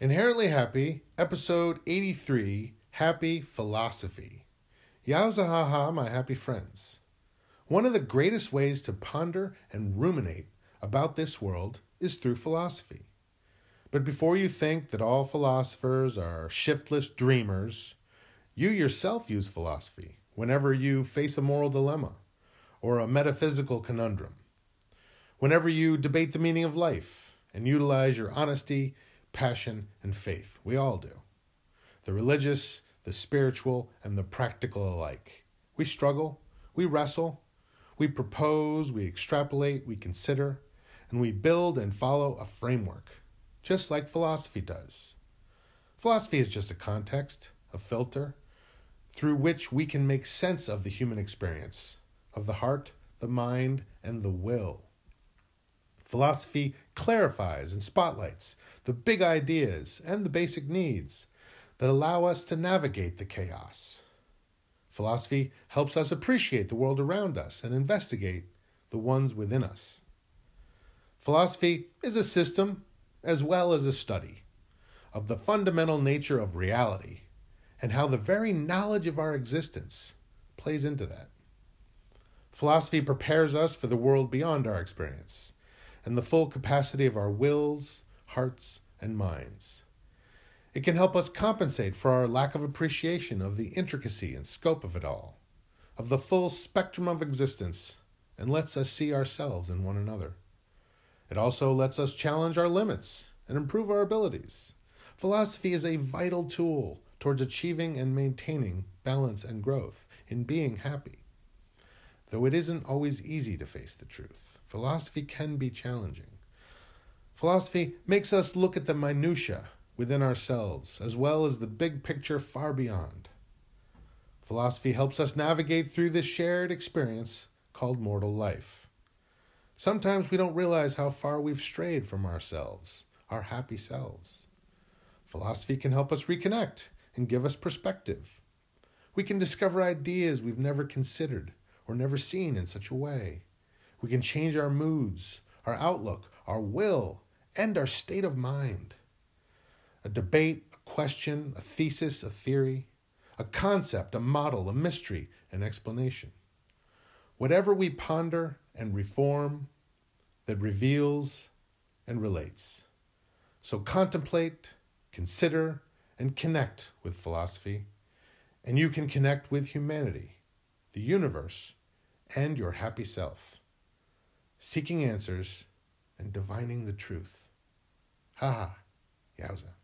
Inherently Happy, Episode 83 Happy Philosophy. Yowza ha ha, my happy friends. One of the greatest ways to ponder and ruminate about this world is through philosophy. But before you think that all philosophers are shiftless dreamers, you yourself use philosophy whenever you face a moral dilemma or a metaphysical conundrum, whenever you debate the meaning of life and utilize your honesty passion, and faith. We all do. The religious, the spiritual, and the practical alike. We struggle, we wrestle, we propose, we extrapolate, we consider, and we build and follow a framework, just like philosophy does. Philosophy is just a context, a filter, through which we can make sense of the human experience, of the heart, the mind, and the will. Philosophy clarifies and spotlights the big ideas and the basic needs that allow us to navigate the chaos. Philosophy helps us appreciate the world around us and investigate the ones within us. Philosophy is a system as well as a study of the fundamental nature of reality and how the very knowledge of our existence plays into that. Philosophy prepares us for the world beyond our experience and the full capacity of our wills, hearts, and minds. It can help us compensate for our lack of appreciation of the intricacy and scope of it all, of the full spectrum of existence, and lets us see ourselves in one another. It also lets us challenge our limits and improve our abilities. Philosophy is a vital tool towards achieving and maintaining balance and growth in being happy. Though it isn't always easy to face the truth. Philosophy can be challenging. Philosophy makes us look at the minutiae within ourselves as well as the big picture far beyond. Philosophy helps us navigate through this shared experience called mortal life. Sometimes we don't realize how far we've strayed from ourselves, our happy selves. Philosophy can help us reconnect and give us perspective. We can discover ideas we've never considered or never seen in such a way. We can change our moods, our outlook, our will, and our state of mind. A debate, a question, a thesis, a theory, a concept, a model, a mystery, an explanation. Whatever we ponder and reform that reveals and relates. So contemplate, consider, and connect with philosophy, and you can connect with humanity, the universe, and your happy self seeking answers, and divining the truth. Ha ha, yowza.